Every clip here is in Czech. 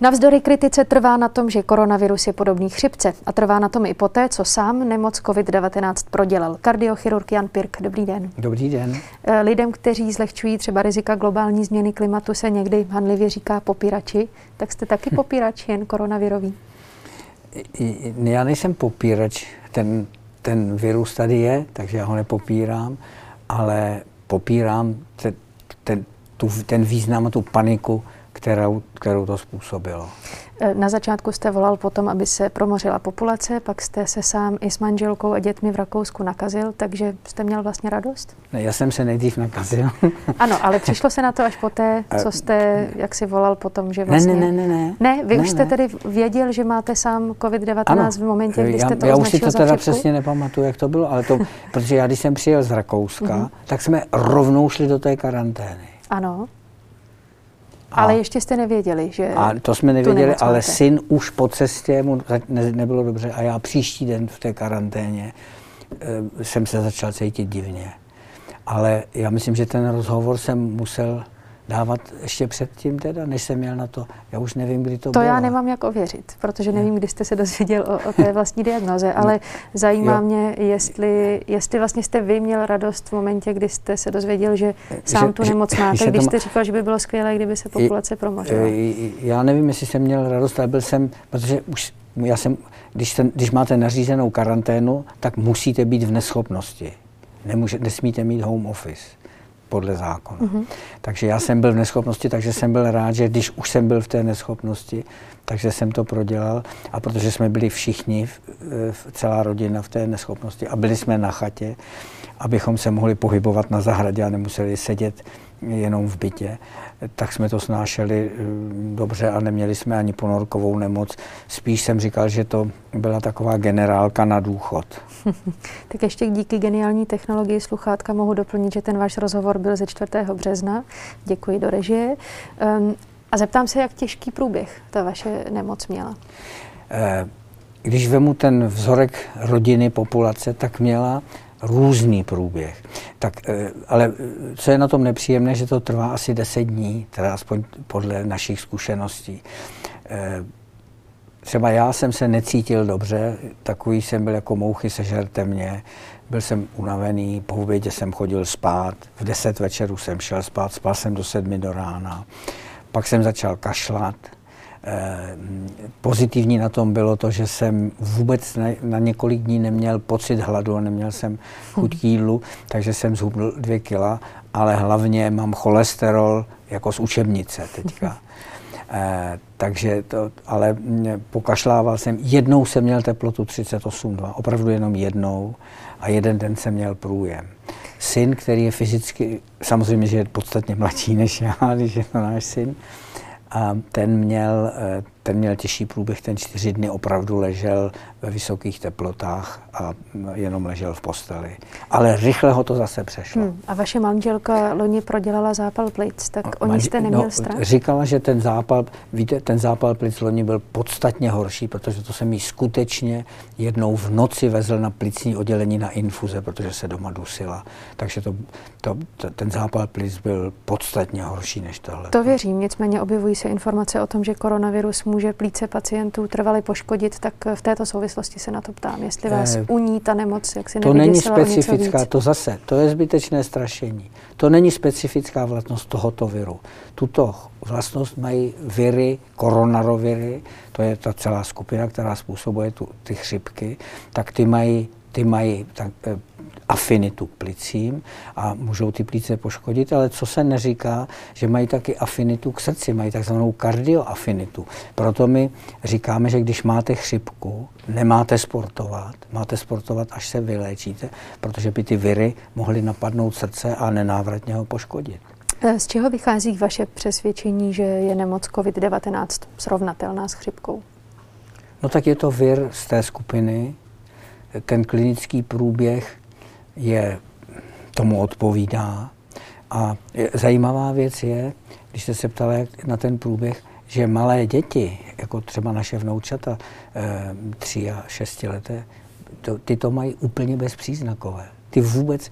Navzdory kritice trvá na tom, že koronavirus je podobný chřipce a trvá na tom i poté, co sám nemoc COVID-19 prodělal. Kardiochirurg Jan Pirk, dobrý den. Dobrý den. Eh, lidem, kteří zlehčují třeba rizika globální změny klimatu, se někdy hanlivě říká popírači. Tak jste taky popírač, jen koronavirový? Já nejsem popírač. Ten, ten virus tady je, takže já ho nepopírám, ale popírám ten, ten, tu, ten význam a tu paniku, kterou, kterou to způsobilo. E, na začátku jste volal potom, aby se promořila populace, pak jste se sám i s manželkou a dětmi v Rakousku nakazil, takže jste měl vlastně radost? Ne, já jsem se nejdřív nakazil. ano, ale přišlo se na to až poté, co jste, jak si volal potom, že vlastně... Ne, ne, ne, ne. Ne, vy ne, už jste ne. tedy věděl, že máte sám COVID-19 ano, v momentě, kdy jste to Já už si to teda přesně nepamatuju, jak to bylo, ale to, protože já když jsem přijel z Rakouska, mm-hmm. tak jsme rovnou šli do té karantény. Ano. Ale ještě jste nevěděli, že. A to jsme nevěděli, ale syn už po cestě mu ne, nebylo dobře a já příští den v té karanténě e, jsem se začal cítit divně. Ale já myslím, že ten rozhovor jsem musel dávat ještě předtím teda, než jsem měl na to. Já už nevím, kdy to, to bylo. To já nemám jak ověřit, protože nevím, kdy jste se dozvěděl o, o té vlastní diagnoze, ale zajímá jo. mě, jestli, jestli vlastně jste vy měl radost v momentě, kdy jste se dozvěděl, že sám že, tu nemoc máte, když jste říkal, že by bylo skvělé, kdyby se populace promořila. Já nevím, jestli jsem měl radost, ale byl jsem, protože už já jsem, když, ten, když máte nařízenou karanténu, tak musíte být v neschopnosti. Nemůže, nesmíte mít home office podle zákona. Mm-hmm. Takže já jsem byl v neschopnosti, takže jsem byl rád, že když už jsem byl v té neschopnosti, takže jsem to prodělal. A protože jsme byli všichni, celá rodina v té neschopnosti a byli jsme na chatě, abychom se mohli pohybovat na zahradě a nemuseli sedět jenom v bytě, tak jsme to snášeli eh, dobře a neměli jsme ani ponorkovou nemoc. Spíš jsem říkal, že to byla taková generálka na důchod. tak ještě díky geniální technologii sluchátka mohu doplnit, že ten váš rozhovor byl ze 4. března. Děkuji do režie. Um, a zeptám se, jak těžký průběh ta vaše nemoc měla? Eh, když vemu ten vzorek rodiny, populace, tak měla různý průběh. Tak, eh, ale eh, co je na tom nepříjemné, že to trvá asi 10 dní, teda aspoň podle našich zkušeností. Třeba já jsem se necítil dobře, takový jsem byl jako mouchy sežerte mě, byl jsem unavený, po obědě jsem chodil spát, v 10 večeru jsem šel spát, spal jsem do 7 do rána, pak jsem začal kašlat, Eh, pozitivní na tom bylo to, že jsem vůbec na, několik dní neměl pocit hladu, neměl jsem chuť k jídlu, takže jsem zhubl dvě kila, ale hlavně mám cholesterol jako z učebnice teďka. Eh, takže to, ale pokašlával jsem, jednou jsem měl teplotu 38,2, opravdu jenom jednou a jeden den jsem měl průjem. Syn, který je fyzicky, samozřejmě, že je podstatně mladší než já, když je to náš syn, a ten měl, eh, ten měl těžší průběh, ten čtyři dny opravdu ležel ve vysokých teplotách a jenom ležel v posteli. Ale rychle ho to zase přešlo. Hmm. A vaše manželka loni prodělala zápal plic, tak o ní jste neměl no, strach? Říkala, že ten zápal, víte, ten zápal plic loni byl podstatně horší, protože to jsem jí skutečně jednou v noci vezl na plicní oddělení na infuze, protože se doma dusila. Takže to, to, to, ten zápal plic byl podstatně horší než tohle. To věřím, nicméně objevují se informace o tom, že koronavirus může plíce pacientů trvale poškodit, tak v této souvislosti se na to ptám, jestli vás eh, uní ta nemoc, jak si To není specifická, to zase, to je zbytečné strašení. To není specifická vlastnost tohoto viru. Tuto vlastnost mají viry, koronaroviry, to je ta celá skupina, která způsobuje tu, ty chřipky, tak ty mají, ty mají tak, eh, afinitu k plicím a můžou ty plíce poškodit, ale co se neříká, že mají taky afinitu k srdci, mají takzvanou kardioafinitu. Proto my říkáme, že když máte chřipku, nemáte sportovat, máte sportovat, až se vyléčíte, protože by ty viry mohly napadnout srdce a nenávratně ho poškodit. E, z čeho vychází vaše přesvědčení, že je nemoc COVID-19 srovnatelná s chřipkou? No tak je to vir z té skupiny. Ten klinický průběh je, tomu odpovídá. A zajímavá věc je, když jste se ptala na ten průběh, že malé děti, jako třeba naše vnoučata, e, tři a šesti leté, to, ty to mají úplně bezpříznakové. Ty vůbec,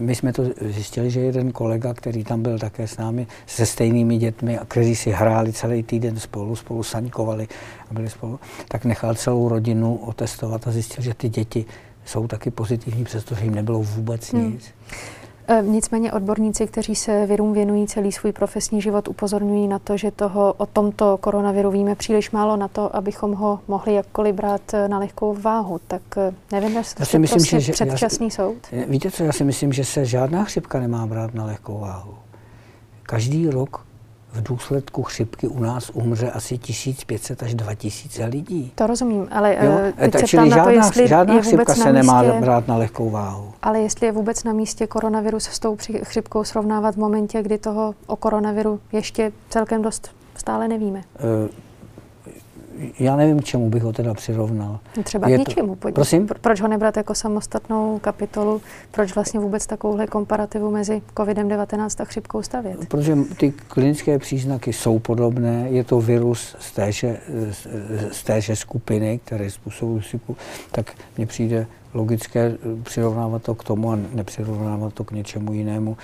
my jsme to zjistili, že jeden kolega, který tam byl také s námi, se stejnými dětmi, a kteří si hráli celý týden spolu, spolu saňkovali a byli spolu, tak nechal celou rodinu otestovat a zjistil, že ty děti jsou taky pozitivní, přestože jim nebylo vůbec hmm. nic. E, nicméně odborníci, kteří se virům věnují celý svůj profesní život, upozorňují na to, že toho o tomto koronaviru víme příliš málo na to, abychom ho mohli jakkoliv brát e, na lehkou váhu. Tak e, nevím, jestli to myslím, prostě že, předčasný já, soud. Víte co, já si myslím, že se žádná chřipka nemá brát na lehkou váhu. Každý rok v důsledku chřipky u nás umře asi 1500 až 2000 lidí. To rozumím, ale jo? teď tak, se na to, jestli žádná je chřipka se nemá místě, brát na lehkou váhu. Ale jestli je vůbec na místě koronavirus s tou chřipkou srovnávat v momentě, kdy toho o koronaviru ještě celkem dost stále nevíme. Uh, já nevím, čemu bych ho teda přirovnal. Třeba je k ničemu. To, prosím? Proč ho nebrat jako samostatnou kapitolu? Proč vlastně vůbec takovouhle komparativu mezi COVID-19 a chřipkou stavět? Protože ty klinické příznaky jsou podobné. Je to virus z téže, z téže skupiny, které způsobují chřipku. Tak mně přijde logické eh, přirovnávat to k tomu a nepřirovnávat to k něčemu jinému.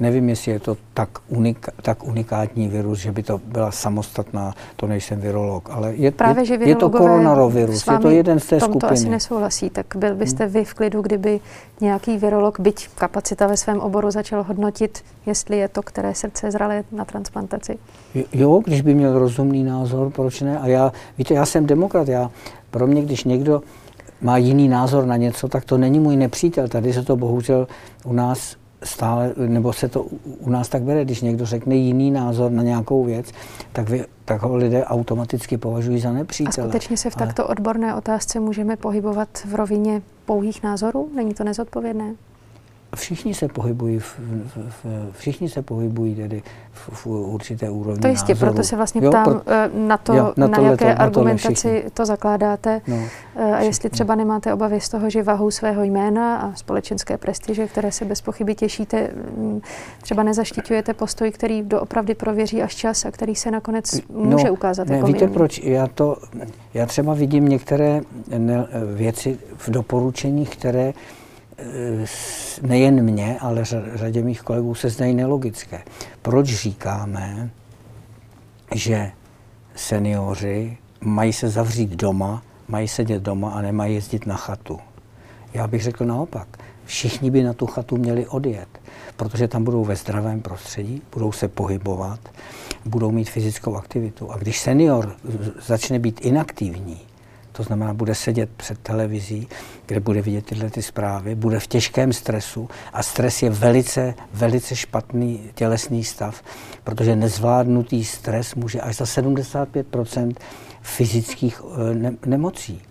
Nevím, jestli je to tak, unika, tak unikátní virus, že by to byla samostatná, to nejsem virolog, ale je, Právě, je, je to koronavirus, je to jeden z té tomto skupiny. asi nesouhlasí, tak byl byste vy v klidu, kdyby nějaký virolog, byť kapacita ve svém oboru, začal hodnotit, jestli je to které srdce zralé na transplantaci? Jo, když by měl rozumný názor, proč ne? A já, víte, já jsem demokrat, já, pro mě, když někdo má jiný názor na něco, tak to není můj nepřítel. Tady se to bohužel u nás stále, nebo se to u nás tak bere, když někdo řekne jiný názor na nějakou věc, tak, vy, tak ho lidé automaticky považují za nepřítele. A skutečně se v takto odborné otázce můžeme pohybovat v rovině pouhých názorů? Není to nezodpovědné? Všichni se pohybují, v, v, v, všichni se pohybují tedy v, v určité úrovni To jistě, názoru. proto se vlastně ptám jo, pro, eh, na to, jo, na, na jaké to, argumentaci to, to zakládáte no, eh, a jestli třeba nemáte obavy z toho, že vahou svého jména a společenské prestiže, které se bez pochyby těšíte, mm, třeba nezaštiťujete postoj, který doopravdy prověří až čas a který se nakonec může no, ukázat ne, jako Víte milný. proč? Já, to, já třeba vidím některé ne, věci v doporučeních, které nejen mě, ale řadě mých kolegů se zdají nelogické. Proč říkáme, že seniori mají se zavřít doma, mají sedět doma a nemají jezdit na chatu? Já bych řekl naopak. Všichni by na tu chatu měli odjet, protože tam budou ve zdravém prostředí, budou se pohybovat, budou mít fyzickou aktivitu. A když senior začne být inaktivní, to znamená, bude sedět před televizí, kde bude vidět tyhle ty zprávy, bude v těžkém stresu a stres je velice, velice špatný tělesný stav, protože nezvládnutý stres může až za 75% fyzických eh, ne- nemocí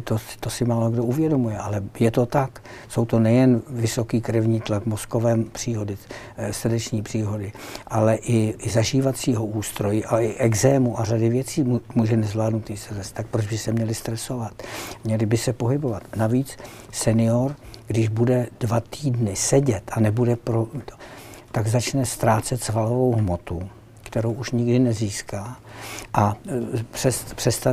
to, to si málo kdo uvědomuje, ale je to tak. Jsou to nejen vysoký krevní tlak, mozkové příhody, eh, srdeční příhody, ale i, i zažívacího ústrojí, ale i exému a řady věcí může nezvládnutý stres. Tak proč by se měli stresovat? Měli by se pohybovat. Navíc senior, když bude dva týdny sedět a nebude pro, tak začne ztrácet svalovou hmotu kterou už nikdy nezíská. A e, přes, přes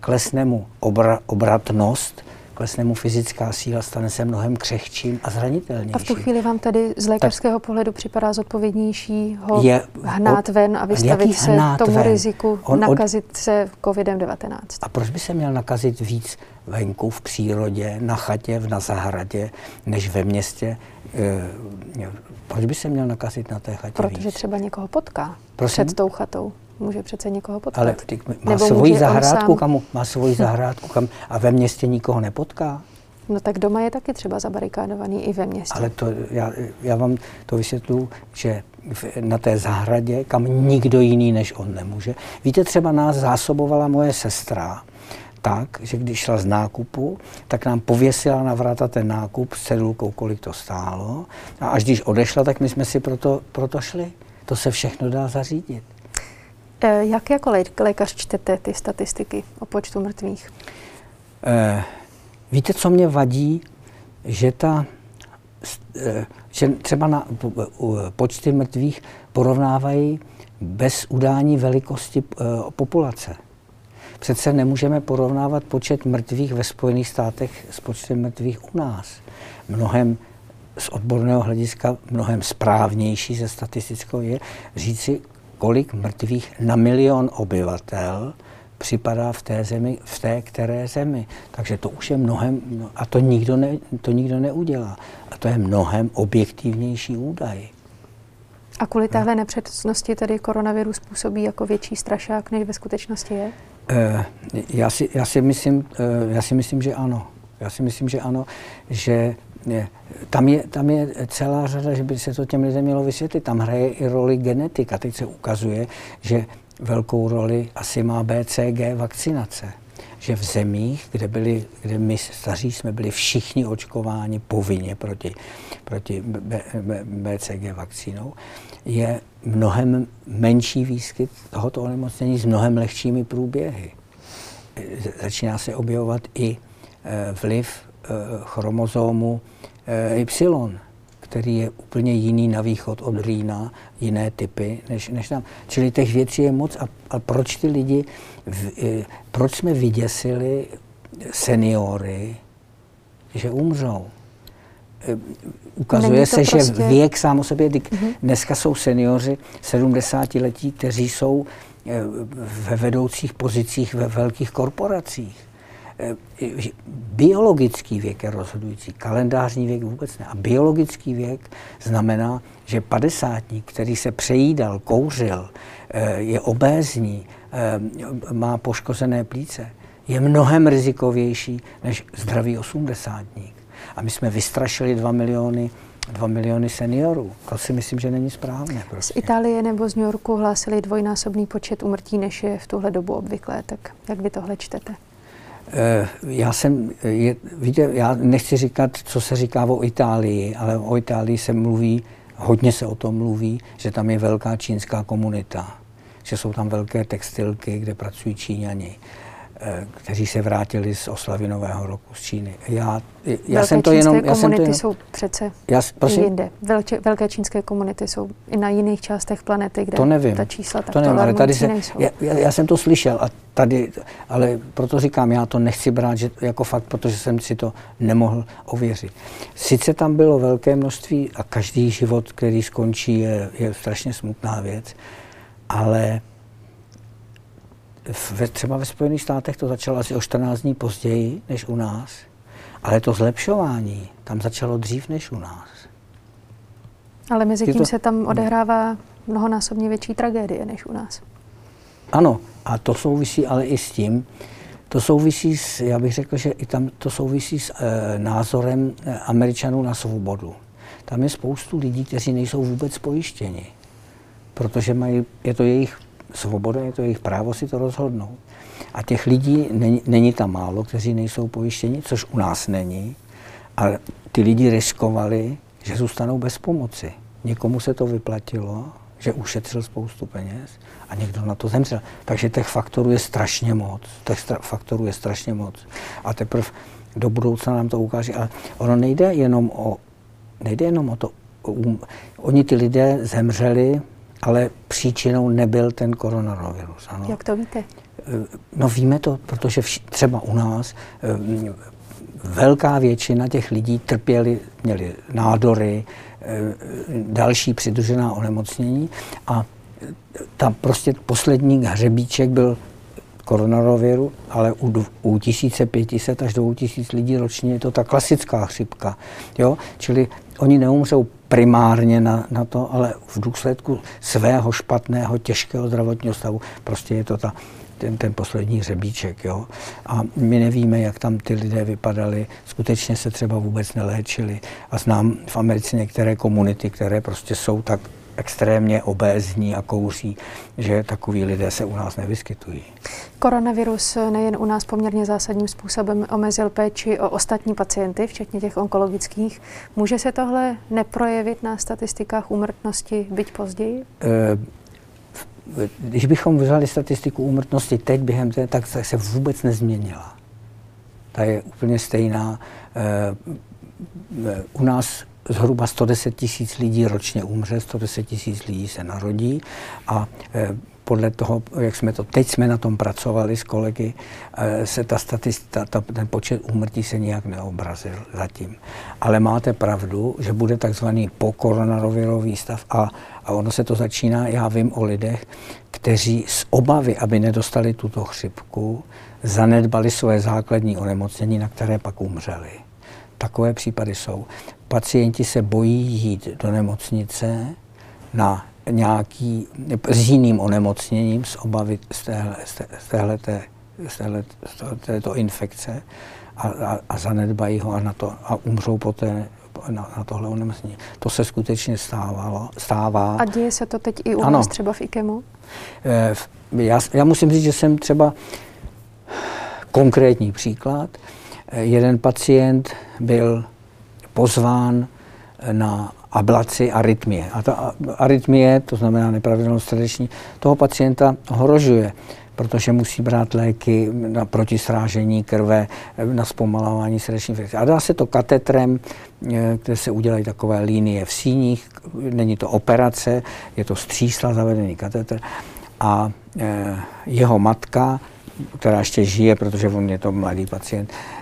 klesne mu obra, obratnost, klesne mu fyzická síla, stane se mnohem křehčím a zranitelnější. A v tu chvíli vám tedy z lékařského tak pohledu připadá zodpovědnější ho je, hnát ven a vystavit se tomu ven? riziku on, nakazit od... se COVID-19? A proč by se měl nakazit víc venku, v přírodě, na chatě, na zahradě, než ve městě? E, proč by se měl nakazit na té chatě Protože víc? třeba někoho potká Prosím? před tou chatou. Může přece někoho potkat. Ale ty, má Nebo svoji zahrádku, kam, má svoji zahrádku, kam a ve městě nikoho nepotká? No tak doma je taky třeba zabarikádovaný i ve městě. Ale to, já, já vám to vysvětlu, že na té zahradě, kam nikdo jiný než on nemůže. Víte, třeba nás zásobovala moje sestra tak, že když šla z nákupu, tak nám pověsila na vrata ten nákup s cedulkou, kolik to stálo. A až když odešla, tak my jsme si proto, proto šli. To se všechno dá zařídit. E, jak jako lékař čtete ty statistiky o počtu mrtvých? E, víte, co mě vadí? Že ta e, že třeba na počty mrtvých porovnávají bez udání velikosti populace. Přece nemůžeme porovnávat počet mrtvých ve Spojených státech s počtem mrtvých u nás. Mnohem z odborného hlediska mnohem správnější ze statistického je říci, kolik mrtvých na milion obyvatel připadá v té zemi, v té které zemi. Takže to už je mnohem, a to nikdo, ne, to nikdo neudělá. A to je mnohem objektivnější údaj. A kvůli téhle nepřesnosti tedy koronavirus způsobí jako větší strašák, než ve skutečnosti je? Uh, já, si, já, si myslím, uh, já si myslím, že ano. Já si myslím, že ano, že je, tam, je, tam je celá řada, že by se to těm lidem mělo vysvětlit. Tam hraje i roli genetika. Teď se ukazuje, že velkou roli asi má BCG vakcinace. Že v zemích, kde, byli, kde my staří jsme byli všichni očkováni povinně proti, proti B, B, BCG vakcínou, je mnohem menší výskyt tohoto onemocnění s mnohem lehčími průběhy. Začíná se objevovat i e, vliv e, chromozómu e, Y, který je úplně jiný na východ od Rýna, jiné typy než, než tam. Čili těch věcí je moc. A, a proč ty lidi, v, proč jsme vyděsili seniory, že umřou? ukazuje se, prostě... že věk sám o sobě, mm-hmm. dneska jsou seniori 70 letí, kteří jsou eh, ve vedoucích pozicích ve velkých korporacích. Eh, biologický věk je rozhodující, kalendářní věk vůbec ne. A biologický věk znamená, že padesátník, který se přejídal, kouřil, eh, je obézní, má poškozené plíce, je mnohem rizikovější než zdravý osmdesátník. A my jsme vystrašili 2 miliony 2 miliony seniorů. To si myslím, že není správné. Prostě. Z Itálie nebo z New Yorku hlásili dvojnásobný počet umrtí, než je v tuhle dobu obvyklé. Tak jak vy tohle čtete? Eh, já jsem, je, víte, já nechci říkat, co se říká o Itálii, ale o Itálii se mluví, hodně se o tom mluví, že tam je velká čínská komunita, že jsou tam velké textilky, kde pracují Číňani. Eh, kteří se vrátili z oslavy Nového roku z Číny. Já, já jsem to jenom... Já jsem to jenom, jsou přece já, prosím? jinde. Velké, velké čínské komunity jsou i na jiných částech planety, kde to nevím, ta čísla tak to nevím, ale tady se, já, já, jsem to slyšel, a tady, ale proto říkám, já to nechci brát že, jako fakt, protože jsem si to nemohl ověřit. Sice tam bylo velké množství a každý život, který skončí, je, je strašně smutná věc, ale ve, třeba ve Spojených státech to začalo asi o 14 dní později než u nás, ale to zlepšování tam začalo dřív než u nás. Ale mezi tím to... se tam odehrává mnohonásobně větší tragédie než u nás. Ano, a to souvisí ale i s tím, to souvisí s, já bych řekl, že i tam to souvisí s e, názorem e, Američanů na svobodu. Tam je spoustu lidí, kteří nejsou vůbec pojištěni, protože mají, je to jejich svoboda, je to jejich právo si to rozhodnout. A těch lidí není, není tam málo, kteří nejsou pojištěni, což u nás není. A ty lidi riskovali, že zůstanou bez pomoci. Někomu se to vyplatilo, že ušetřil spoustu peněz a někdo na to zemřel. Takže těch faktorů je strašně moc. Těch faktorů je strašně moc. A teprve do budoucna nám to ukáže. Ale ono nejde jenom o, nejde jenom o to, um, oni ty lidé zemřeli ale příčinou nebyl ten koronavirus. Ano. Jak to víte? No víme to, protože vš- třeba u nás eh, velká většina těch lidí trpěli, měli nádory, eh, další přidružená onemocnění a tam prostě poslední hřebíček byl koronaviru, ale u, u 1500 až 2000 lidí ročně je to ta klasická chřipka. Jo? Čili oni neumřou primárně na, na to, ale v důsledku svého špatného, těžkého zdravotního stavu prostě je to ta, ten, ten poslední hřebíček. Jo? A my nevíme, jak tam ty lidé vypadali, skutečně se třeba vůbec neléčili. A znám v Americe některé komunity, které prostě jsou tak extrémně obézní a kouří, že takový lidé se u nás nevyskytují. Koronavirus nejen u nás poměrně zásadním způsobem omezil péči o ostatní pacienty, včetně těch onkologických. Může se tohle neprojevit na statistikách úmrtnosti, byť později? E, když bychom vzali statistiku úmrtnosti teď během té, tak se vůbec nezměnila. Ta je úplně stejná. E, u nás zhruba 110 tisíc lidí ročně umře, 110 tisíc lidí se narodí a e, podle toho, jak jsme to, teď jsme na tom pracovali s kolegy, eh, se ta statistika, ta, ten počet úmrtí se nijak neobrazil zatím. Ale máte pravdu, že bude takzvaný pokoronavirový stav a, a ono se to začíná, já vím o lidech, kteří z obavy, aby nedostali tuto chřipku, zanedbali své základní onemocnění, na které pak umřeli. Takové případy jsou. Pacienti se bojí jít do nemocnice na nějaký, s jiným onemocněním, z obavy z, téhle, z, téhleté, z, téhle, z této infekce a, a, a zanedbají ho a, na to, a umřou poté na, na tohle onemocnění. To se skutečně stávalo, stává. A děje se to teď i u ano. nás třeba v IKEMu? Eh, já, já musím říct, že jsem třeba konkrétní příklad. Eh, jeden pacient byl pozván na ablaci arytmie. A ta arytmie, to znamená nepravidelnost srdeční, toho pacienta ohrožuje, protože musí brát léky na protisrážení krve, na zpomalování srdeční infekce. A dá se to katetrem, eh, kde se udělají takové línie v síních, není to operace, je to střísla zavedený katetr. A eh, jeho matka, která ještě žije, protože on je to mladý pacient, Eh,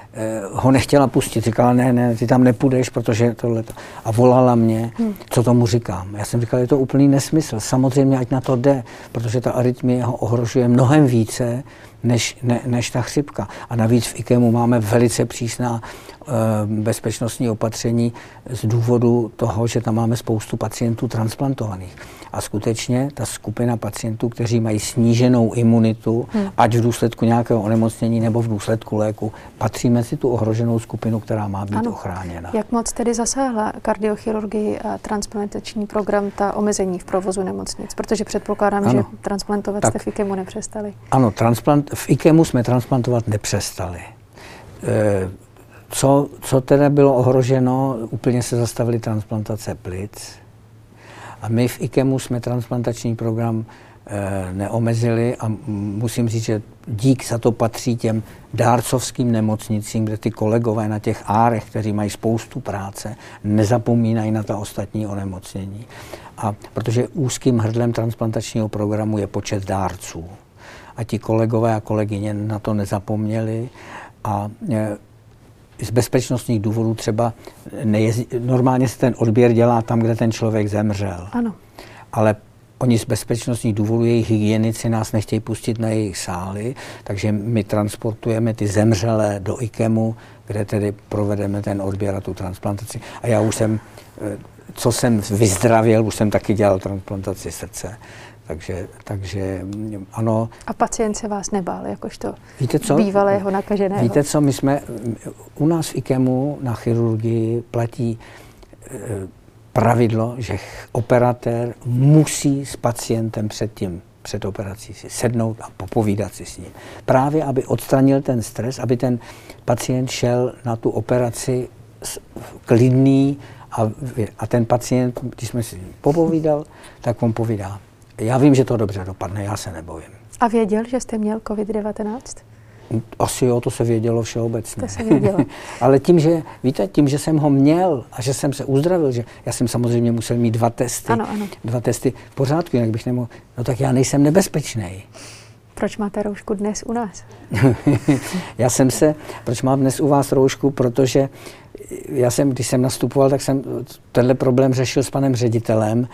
ho nechtěla pustit. Říkala, ne, ne, ty tam nepůjdeš, protože tohle. A volala mě, hmm. co tomu říkám. Já jsem říkal, je to úplný nesmysl. Samozřejmě, ať na to jde, protože ta arytmie ho ohrožuje mnohem více, než, ne, než ta chřipka. A navíc v IKEMu máme velice přísná e, bezpečnostní opatření z důvodu toho, že tam máme spoustu pacientů transplantovaných. A skutečně ta skupina pacientů, kteří mají sníženou imunitu, hmm. ať v důsledku nějakého onemocnění nebo v důsledku léku, patří mezi tu ohroženou skupinu, která má být ano. ochráněna. Jak moc tedy zasáhla kardiochirurgii a transplantační program ta omezení v provozu nemocnic? Protože předpokládám, ano. že transplantovat tak, jste v IKEMu nepřestali. Ano, transplant, v IKEMu jsme transplantovat nepřestali. E, co, co teda bylo ohroženo, úplně se zastavily transplantace plic, a my v IKEMu jsme transplantační program e, neomezili a musím říct, že dík za to patří těm dárcovským nemocnicím, kde ty kolegové na těch árech, kteří mají spoustu práce, nezapomínají na ta ostatní onemocnění. A protože úzkým hrdlem transplantačního programu je počet dárců. A ti kolegové a kolegyně na to nezapomněli a e, z bezpečnostních důvodů třeba nejezdí, normálně se ten odběr dělá tam, kde ten člověk zemřel. Ano. Ale oni z bezpečnostních důvodů, jejich hygienici nás nechtějí pustit na jejich sály, takže my transportujeme ty zemřelé do IKEMu, kde tedy provedeme ten odběr a tu transplantaci. A já už jsem, eh, co jsem vyzdravil, už jsem taky dělal transplantaci srdce. Takže, takže ano. A pacient se vás nebál, jakožto Víte co? bývalého nakaženého? Víte co, my jsme, u nás v IKEMu na chirurgii platí e, pravidlo, že operatér musí s pacientem předtím před operací si sednout a popovídat si s ním. Právě, aby odstranil ten stres, aby ten pacient šel na tu operaci klidný a, a ten pacient, když jsme si popovídal, tak on povídá, já vím, že to dobře dopadne, já se nebojím. A věděl, že jste měl COVID-19? Asi jo, to se vědělo všeobecně. To se vědělo. Ale tím, že, víte, tím, že jsem ho měl a že jsem se uzdravil, že já jsem samozřejmě musel mít dva testy. Ano, ano. Dva testy v pořádku, jinak bych nemohl. No tak já nejsem nebezpečný. Proč máte roušku dnes u nás? já jsem se, proč mám dnes u vás roušku, protože já jsem, když jsem nastupoval, tak jsem tenhle problém řešil s panem ředitelem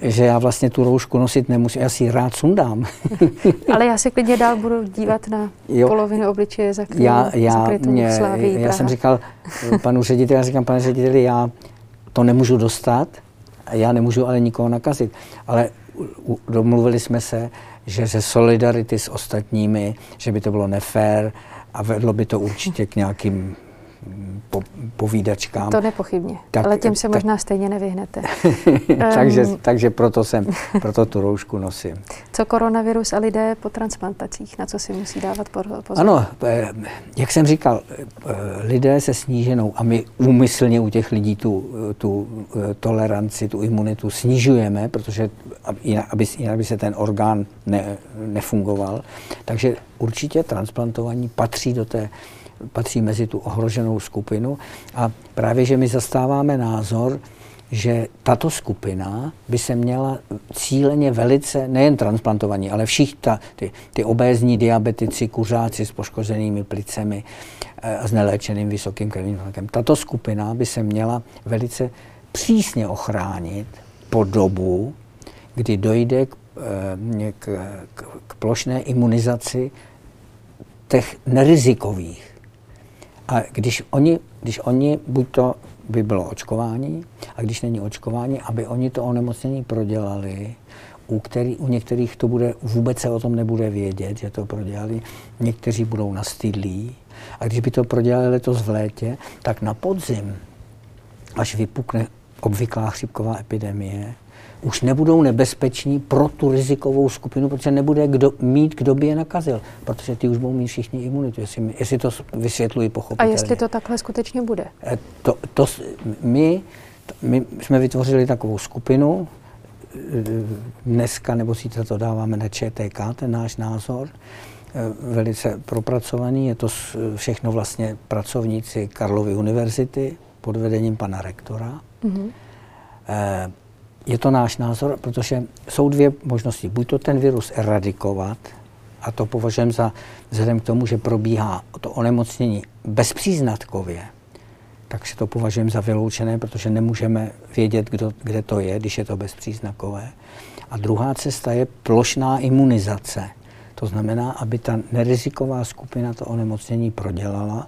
že já vlastně tu roušku nosit nemusím, já si ji rád sundám. Ale já se klidně dál budu dívat na jo. polovinu obličeje zakrytou, já, já, mě, sláví, já jsem říkal panu řediteli, já říkám, pane řediteli, já to nemůžu dostat, já nemůžu ale nikoho nakazit. Ale domluvili jsme se, že ze solidarity s ostatními, že by to bylo nefér a vedlo by to určitě k nějakým po, povídačkám. To nepochybně, tak, ale těm se tak, možná stejně nevyhnete. takže, um, takže proto, jsem, proto tu roušku nosím. Co koronavirus a lidé po transplantacích, na co si musí dávat pozor? Ano, eh, jak jsem říkal, eh, lidé se sníženou a my úmyslně u těch lidí tu, tu eh, toleranci, tu imunitu snižujeme, protože aby, jinak by se ten orgán ne, nefungoval. Takže určitě transplantovaní patří do té patří mezi tu ohroženou skupinu. A právě, že my zastáváme názor, že tato skupina by se měla cíleně velice, nejen transplantovaní, ale všichni ta, ty, ty obézní diabetici, kuřáci s poškozenými plicemi eh, a s neléčeným vysokým krevním tlakem, tato skupina by se měla velice přísně ochránit po dobu, kdy dojde k, eh, k, k, k plošné imunizaci těch nerizikových. A když oni, když oni buď to by bylo očkování, a když není očkování, aby oni to onemocnění prodělali, u, který, u některých to bude, vůbec se o tom nebude vědět, že to prodělali, někteří budou nastydlí. A když by to prodělali letos v létě, tak na podzim, až vypukne obvyklá chřipková epidemie, už nebudou nebezpeční pro tu rizikovou skupinu, protože nebude kdo, mít, kdo by je nakazil, protože ty už budou mít všichni imunitu, jestli, jestli to vysvětluji pochopitelně. A jestli to takhle skutečně bude? Eh, to, to, my, my jsme vytvořili takovou skupinu, eh, dneska nebo zítra to dáváme na ČTK, ten náš názor, eh, velice propracovaný, je to všechno vlastně pracovníci Karlovy univerzity pod vedením pana rektora. Mm-hmm. Je to náš názor, protože jsou dvě možnosti. Buď to ten virus eradikovat, a to považujeme za, vzhledem k tomu, že probíhá to onemocnění bezpříznatkově, tak si to považujeme za vyloučené, protože nemůžeme vědět, kdo, kde to je, když je to bezpříznakové. A druhá cesta je plošná imunizace. To znamená, aby ta neriziková skupina to onemocnění prodělala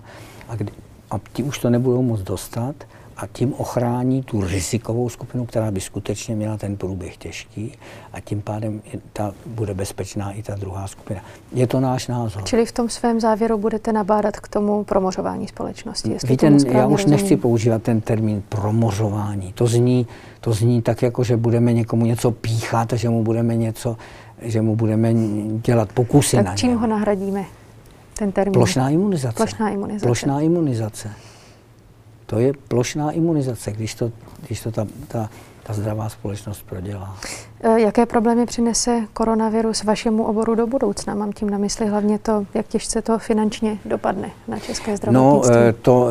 a, kdy, a ti už to nebudou moc dostat a tím ochrání tu rizikovou skupinu, která by skutečně měla ten průběh těžký a tím pádem ta, bude bezpečná i ta druhá skupina. Je to náš názor. Čili v tom svém závěru budete nabádat k tomu promořování společnosti? Víte, já už rozumím. nechci používat ten termín promořování. To zní, to zní tak, jako že budeme někomu něco píchat a že mu budeme něco, že mu budeme dělat pokusy tak na čím něm. ho nahradíme? Ten termín. Plošná imunizace. Plošná imunizace. Plošná imunizace. To je plošná imunizace, když to, když to ta, ta, ta zdravá společnost prodělá. E, jaké problémy přinese koronavirus vašemu oboru do budoucna? Mám tím na mysli hlavně to, jak těžce to finančně dopadne na české zdravotnictví. No, e, to,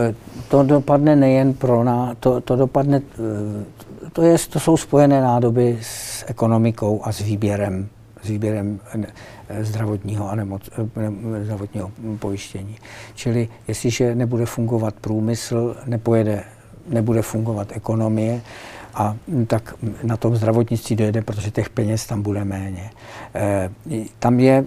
to dopadne nejen pro nás, to, to dopadne, e, to, je, to jsou spojené nádoby s ekonomikou a s výběrem s výběrem zdravotního a nemoc, zdravotního pojištění. Čili jestliže nebude fungovat průmysl, nepojede, nebude fungovat ekonomie, a tak na tom zdravotnictví dojede, protože těch peněz tam bude méně. E, tam je,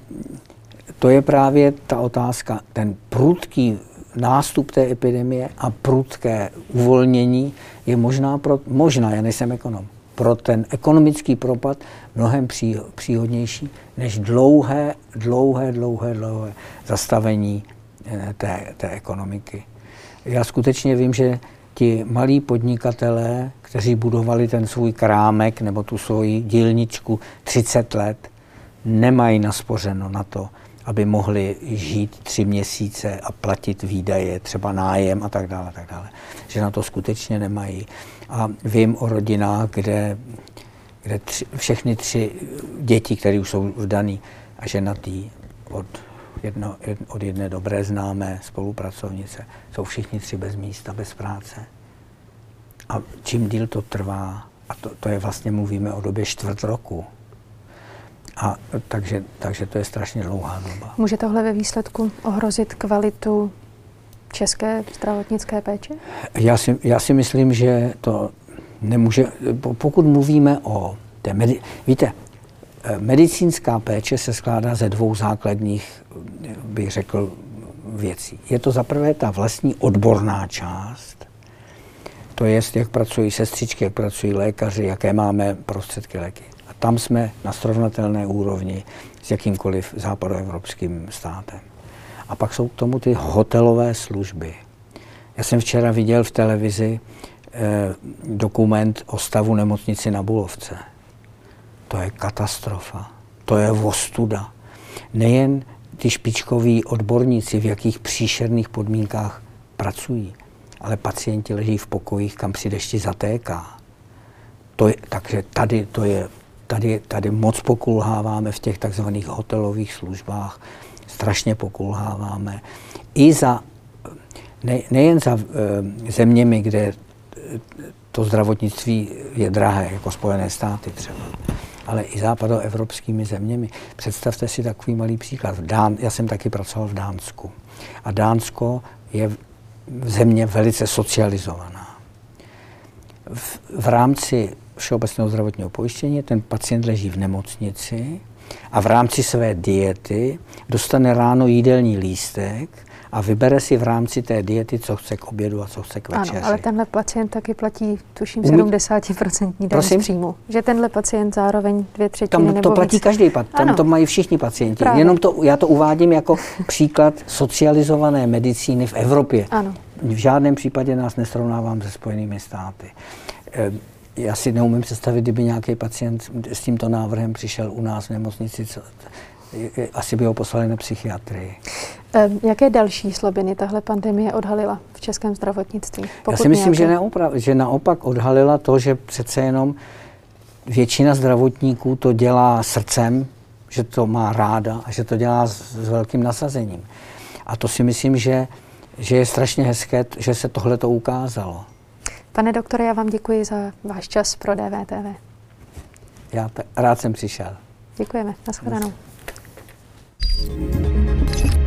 to je právě ta otázka, ten prudký nástup té epidemie a prudké uvolnění je možná, pro, možná, já nejsem ekonom, pro ten ekonomický propad mnohem pří, příhodnější než dlouhé, dlouhé, dlouhé, dlouhé zastavení eh, té, té ekonomiky. Já skutečně vím, že ti malí podnikatelé, kteří budovali ten svůj krámek nebo tu svoji dílničku 30 let, nemají naspořeno na to, aby mohli žít tři měsíce a platit výdaje, třeba nájem a tak dále, tak dále. Že na to skutečně nemají. A vím o rodinách, kde, kde tři, všechny tři děti, které už jsou vdaný a ženatý od, jedno, jed, od jedné dobré známé spolupracovnice, jsou všichni tři bez místa, bez práce. A čím díl to trvá, a to, to je vlastně, mluvíme o době čtvrt roku, a takže, takže to je strašně dlouhá doba. Může tohle ve výsledku ohrozit kvalitu české zdravotnické péče? Já si, já si myslím, že to nemůže, pokud mluvíme o té medi- víte, eh, medicínská péče se skládá ze dvou základních, bych řekl, věcí. Je to zaprvé ta vlastní odborná část, to je, jak pracují sestřičky, jak pracují lékaři, jaké máme prostředky léky. A tam jsme na srovnatelné úrovni s jakýmkoliv západoevropským státem. A pak jsou k tomu ty hotelové služby. Já jsem včera viděl v televizi eh, dokument o stavu nemocnici na Bulovce. To je katastrofa. To je vostuda. Nejen ty špičkoví odborníci, v jakých příšerných podmínkách pracují, ale pacienti leží v pokojích, kam při dešti zatéká. To je, takže tady, to je, tady, tady moc pokulháváme v těch takzvaných hotelových službách strašně pokulháváme. I za, ne, nejen za e, zeměmi, kde to zdravotnictví je drahé, jako Spojené státy třeba, ale i západoevropskými zeměmi. Představte si takový malý příklad. V Dán, já jsem taky pracoval v Dánsku. A Dánsko je země velice socializovaná. V, v rámci všeobecného zdravotního pojištění ten pacient leží v nemocnici a v rámci své diety dostane ráno jídelní lístek a vybere si v rámci té diety, co chce k obědu a co chce k večeři. Ano, ale tenhle pacient taky platí, tuším, 70% daň z příjmu. Že tenhle pacient zároveň dvě třetiny tam nebo to platí víc. každý, tam ano. to mají všichni pacienti. Právě. Jenom to, já to uvádím jako příklad socializované medicíny v Evropě. Ano. V žádném případě nás nesrovnávám se Spojenými státy. Eh, já si neumím představit, kdyby nějaký pacient s tímto návrhem přišel u nás v nemocnici, co, asi by ho poslali na psychiatrii. Jaké další slabiny tahle pandemie odhalila v českém zdravotnictví? Já si myslím, že, neopra- že naopak odhalila to, že přece jenom většina zdravotníků to dělá srdcem, že to má ráda a že to dělá s, s velkým nasazením. A to si myslím, že, že je strašně hezké, že se tohle to ukázalo. Pane doktore, já vám děkuji za váš čas pro DVTV. Já rád jsem přišel. Děkujeme. Naschledanou. Děkujeme.